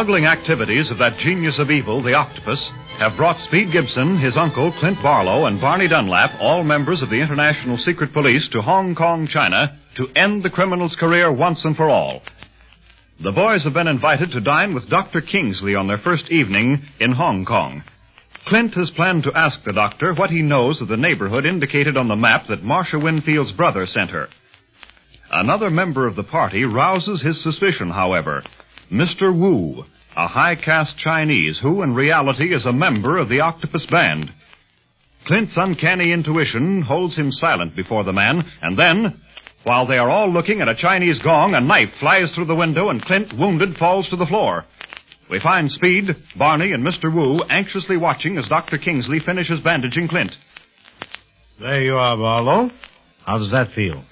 Smuggling activities of that genius of evil, the octopus, have brought Speed Gibson, his uncle, Clint Barlow, and Barney Dunlap, all members of the International Secret Police, to Hong Kong, China, to end the criminal's career once and for all. The boys have been invited to dine with Dr. Kingsley on their first evening in Hong Kong. Clint has planned to ask the doctor what he knows of the neighborhood indicated on the map that Marcia Winfield's brother sent her. Another member of the party rouses his suspicion, however. Mr. Wu, a high caste Chinese who, in reality, is a member of the Octopus Band. Clint's uncanny intuition holds him silent before the man, and then, while they are all looking at a Chinese gong, a knife flies through the window, and Clint, wounded, falls to the floor. We find Speed, Barney, and Mr. Wu anxiously watching as Dr. Kingsley finishes bandaging Clint. There you are, Barlow. How does that feel?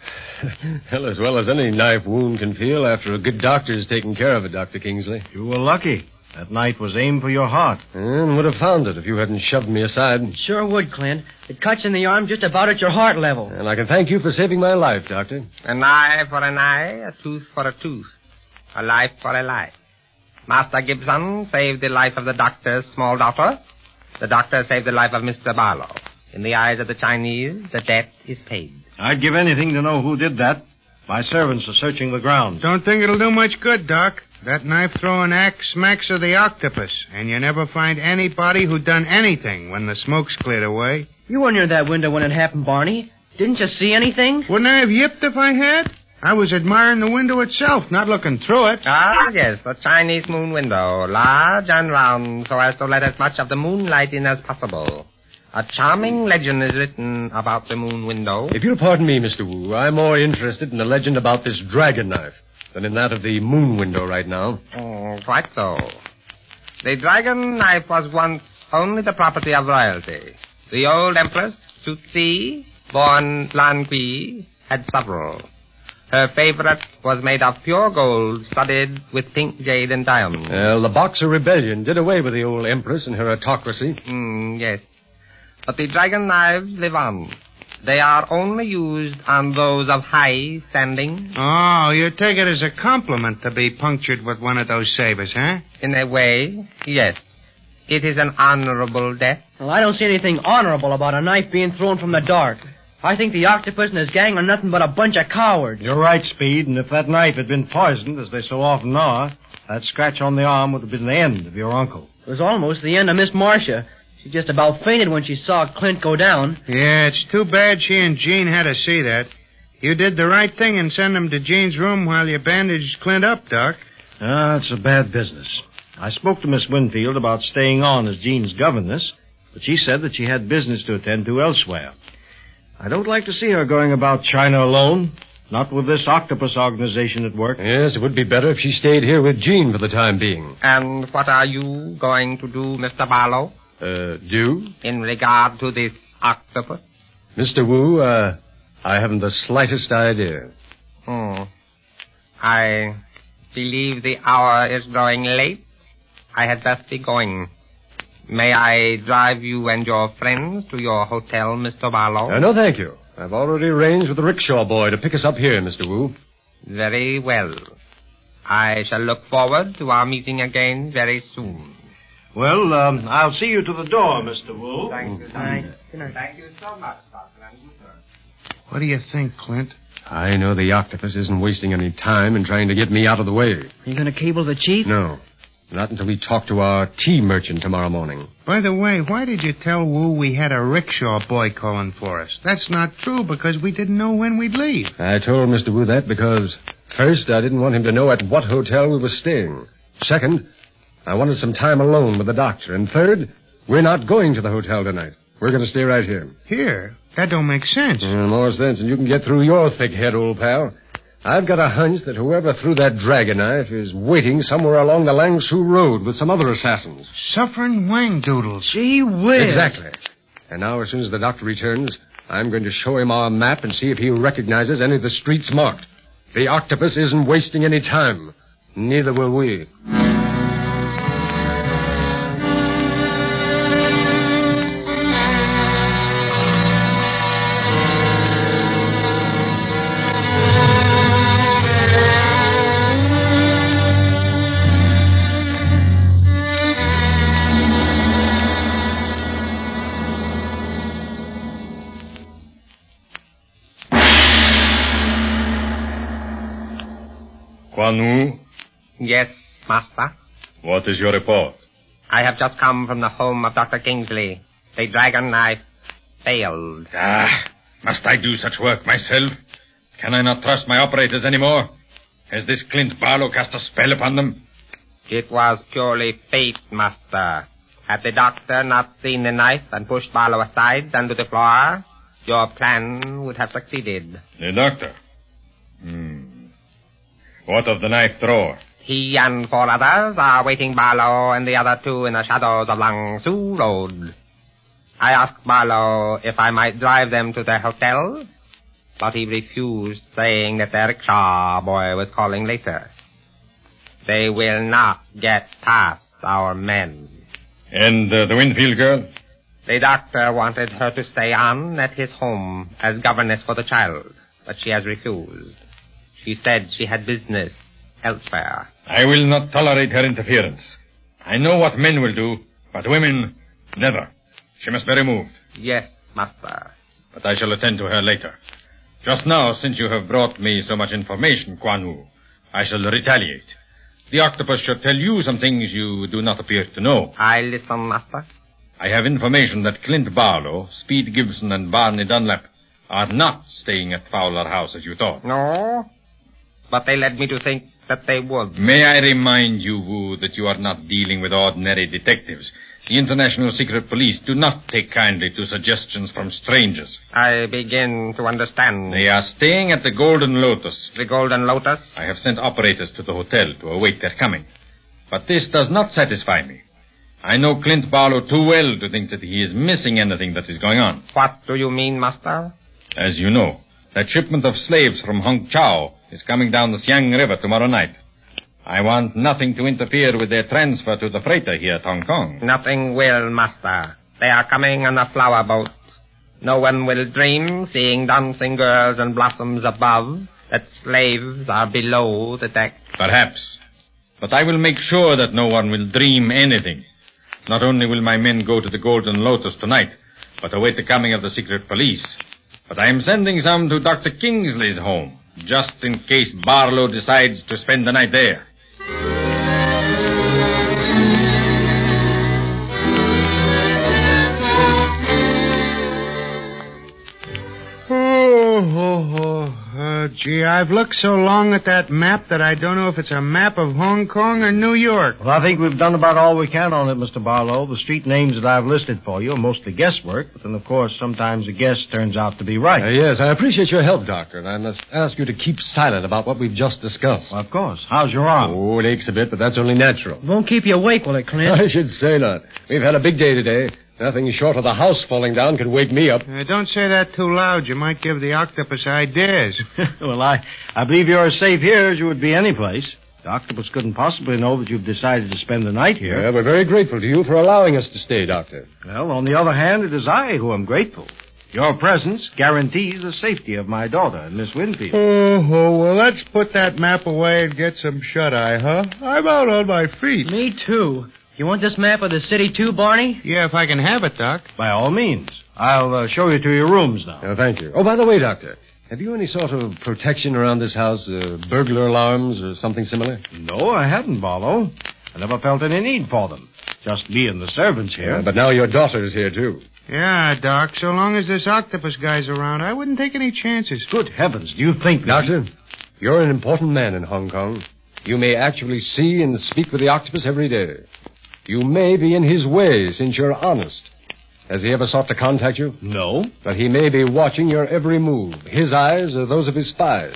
Well, as well as any knife wound can feel after a good doctor's taken care of it, Dr. Kingsley. You were lucky. That knife was aimed for your heart. Eh, and would have found it if you hadn't shoved me aside. Sure would, Clint. It cuts in the arm just about at your heart level. And I can thank you for saving my life, Doctor. An eye for an eye, a tooth for a tooth, a life for a life. Master Gibson saved the life of the doctor's small daughter. The doctor saved the life of Mr. Barlow. In the eyes of the Chinese, the debt is paid. I'd give anything to know who did that. My servants are searching the ground. Don't think it'll do much good, Doc. That knife throwing act smacks of the octopus, and you never find anybody who done anything when the smoke's cleared away. You were near that window when it happened, Barney. Didn't you see anything? Wouldn't I have yipped if I had? I was admiring the window itself, not looking through it. Ah, yes, the Chinese moon window, large and round, so as to let as much of the moonlight in as possible. A charming legend is written about the moon window. If you'll pardon me, Mr. Wu, I'm more interested in the legend about this dragon knife than in that of the moon window right now. Oh, quite so. The dragon knife was once only the property of royalty. The old empress, Su Tzu born Lan Kui, had several. Her favorite was made of pure gold studded with pink jade and diamonds. Well, the Boxer Rebellion did away with the old empress and her autocracy. Mm, yes. But the dragon knives live on. They are only used on those of high standing. Oh, you take it as a compliment to be punctured with one of those sabers, huh? In a way, yes. It is an honorable death. Well, I don't see anything honorable about a knife being thrown from the dark. I think the octopus and his gang are nothing but a bunch of cowards. You're right, Speed, and if that knife had been poisoned, as they so often are, that scratch on the arm would have been the end of your uncle. It was almost the end of Miss Marcia. She just about fainted when she saw Clint go down. Yeah, it's too bad she and Jean had to see that. You did the right thing and sent him to Jean's room while you bandaged Clint up, Doc. Ah, it's a bad business. I spoke to Miss Winfield about staying on as Jean's governess, but she said that she had business to attend to elsewhere. I don't like to see her going about China alone, not with this octopus organization at work. Yes, it would be better if she stayed here with Jean for the time being. And what are you going to do, Mr. Barlow, Uh, do? in regard to this octopus? Mr. Wu, uh, I haven't the slightest idea. Hmm. I believe the hour is growing late. I had best be going. May I drive you and your friends to your hotel, Mr. Barlow? Uh, no, thank you. I've already arranged with the rickshaw boy to pick us up here, Mr. Wu. Very well. I shall look forward to our meeting again very soon. Well, um, I'll see you to the door, Mr. Wu. Thank you, Good night. Good night. Thank you so much, Doctor, and good night. What do you think, Clint? I know the octopus isn't wasting any time in trying to get me out of the way. Are you going to cable the chief? No. Not until we talk to our tea merchant tomorrow morning. By the way, why did you tell Wu we had a rickshaw boy calling for us? That's not true because we didn't know when we'd leave. I told Mr. Wu that because, first, I didn't want him to know at what hotel we were staying. Second, I wanted some time alone with the doctor. And third, we're not going to the hotel tonight. We're going to stay right here. Here? That don't make sense. Uh, more sense than you can get through your thick head, old pal. I've got a hunch that whoever threw that dragon knife is waiting somewhere along the Langsu Road with some other assassins. Suffering wang doodles. Gee whiz. Exactly. And now, as soon as the doctor returns, I'm going to show him our map and see if he recognizes any of the streets marked. The octopus isn't wasting any time. Neither will we. Quan Wu, Yes, Master. what is your report? I have just come from the home of Dr. Kingsley. The dragon knife failed. Ah, must I do such work myself? Can I not trust my operators anymore? Has this Clint Barlow cast a spell upon them? It was purely fate, Master. Had the doctor not seen the knife and pushed Barlow aside under the floor, your plan would have succeeded. The doctor. Hmm. What of the knife thrower? He and four others are waiting Barlow and the other two in the shadows of Lang Su Road. I asked Barlow if I might drive them to their hotel, but he refused, saying that their rickshaw boy was calling later. They will not get past our men. And uh, the Winfield girl? The doctor wanted her to stay on at his home as governess for the child, but she has refused. She said she had business elsewhere. I will not tolerate her interference. I know what men will do, but women, never. She must be removed. Yes, master. But I shall attend to her later. Just now, since you have brought me so much information, Quan Wu, I shall retaliate. The octopus should tell you some things you do not appear to know. I listen, master. I have information that Clint Barlow, Speed Gibson, and Barney Dunlap are not staying at Fowler House as you thought. No, but they led me to think that they would. May I remind you, Wu, that you are not dealing with ordinary detectives. The International Secret Police do not take kindly to suggestions from strangers. I begin to understand. They are staying at the Golden Lotus. The Golden Lotus? I have sent operators to the hotel to await their coming. But this does not satisfy me. I know Clint Barlow too well to think that he is missing anything that is going on. What do you mean, master? As you know, that shipment of slaves from Hong Chow is coming down the Siang River tomorrow night. I want nothing to interfere with their transfer to the freighter here at Hong Kong. Nothing will, master. They are coming on a flower boat. No one will dream, seeing dancing girls and blossoms above, that slaves are below the deck. Perhaps. But I will make sure that no one will dream anything. Not only will my men go to the Golden Lotus tonight, but await the coming of the secret police. But I am sending some to Dr. Kingsley's home, just in case Barlow decides to spend the night there. Oh, oh, oh. Uh, gee, I've looked so long at that map that I don't know if it's a map of Hong Kong or New York. Well, I think we've done about all we can on it, Mr. Barlow. The street names that I've listed for you are mostly guesswork, but then, of course, sometimes a guess turns out to be right. Uh, yes, I appreciate your help, Doctor, and I must ask you to keep silent about what we've just discussed. Well, of course. How's your arm? Oh, it aches a bit, but that's only natural. Won't keep you awake, will it, Clint? I should say not. We've had a big day today. Nothing short of the house falling down could wake me up. Uh, don't say that too loud. You might give the octopus ideas. well, I, I believe you're as safe here as you would be any place. The octopus couldn't possibly know that you've decided to spend the night here. Yeah, we're very grateful to you for allowing us to stay, Doctor. Well, on the other hand, it is I who am grateful. Your presence guarantees the safety of my daughter and Miss Winfield. Oh, oh, well, let's put that map away and get some shut-eye, huh? I'm out on my feet. Me too. You want this map of the city too, Barney? Yeah, if I can have it, Doc. By all means. I'll uh, show you to your rooms now. Oh, thank you. Oh, by the way, Doctor, have you any sort of protection around this house? Uh, burglar alarms or something similar? No, I haven't, Barlow. I never felt any need for them. Just me and the servants here. Yeah, but now your daughter's here, too. Yeah, Doc. So long as this octopus guy's around, I wouldn't take any chances. Good heavens, do you think... Doctor, you're an important man in Hong Kong. You may actually see and speak with the octopus every day. You may be in his way since you're honest. Has he ever sought to contact you? No. But he may be watching your every move. His eyes are those of his spies.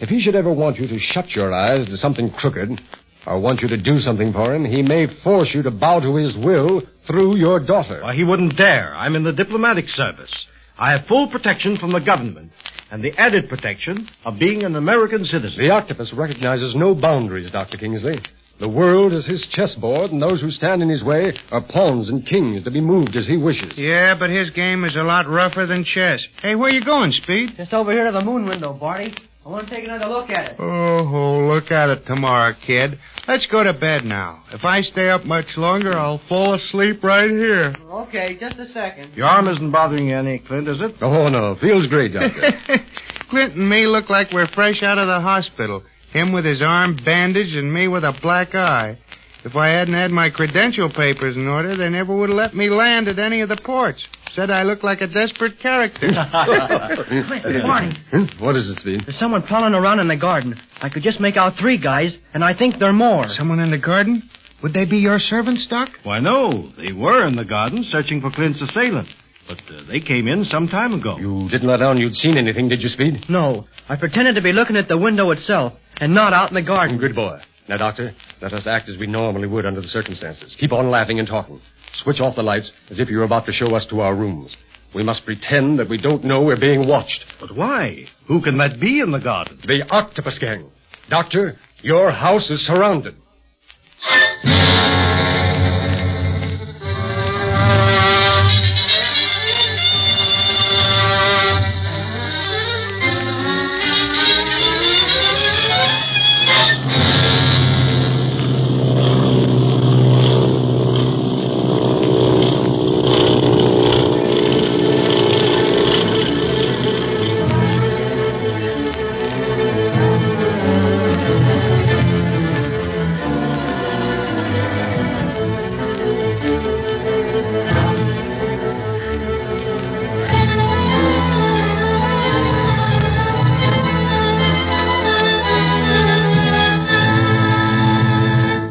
If he should ever want you to shut your eyes to something crooked, or want you to do something for him, he may force you to bow to his will through your daughter. Why, he wouldn't dare. I'm in the diplomatic service. I have full protection from the government, and the added protection of being an American citizen. The octopus recognizes no boundaries, Dr. Kingsley. The world is his chessboard, and those who stand in his way are pawns and kings to be moved as he wishes. Yeah, but his game is a lot rougher than chess. Hey, where you going, Speed? Just over here to the moon window, Barney. I want to take another look at it. Oh, look at it tomorrow, kid. Let's go to bed now. If I stay up much longer, I'll fall asleep right here. Okay, just a second. Your arm isn't bothering you any, Clint, is it? Oh, no. Feels great, Doctor. Clint and me look like we're fresh out of the hospital. Him with his arm bandaged and me with a black eye. If I hadn't had my credential papers in order, they never would have let me land at any of the ports. Said I looked like a desperate character. Clint, Barney, what is it, Speed? there's someone prowling around in the garden. I could just make out three guys, and I think there are more. Someone in the garden? Would they be your servants, Doc? Why, no. They were in the garden searching for Clint's assailant. But uh, they came in some time ago. You didn't let on you'd seen anything, did you, Speed? No, I pretended to be looking at the window itself, and not out in the garden. Good boy. Now, Doctor, let us act as we normally would under the circumstances. Keep on laughing and talking. Switch off the lights as if you were about to show us to our rooms. We must pretend that we don't know we're being watched. But why? Who can that be in the garden? The octopus gang. Doctor, your house is surrounded.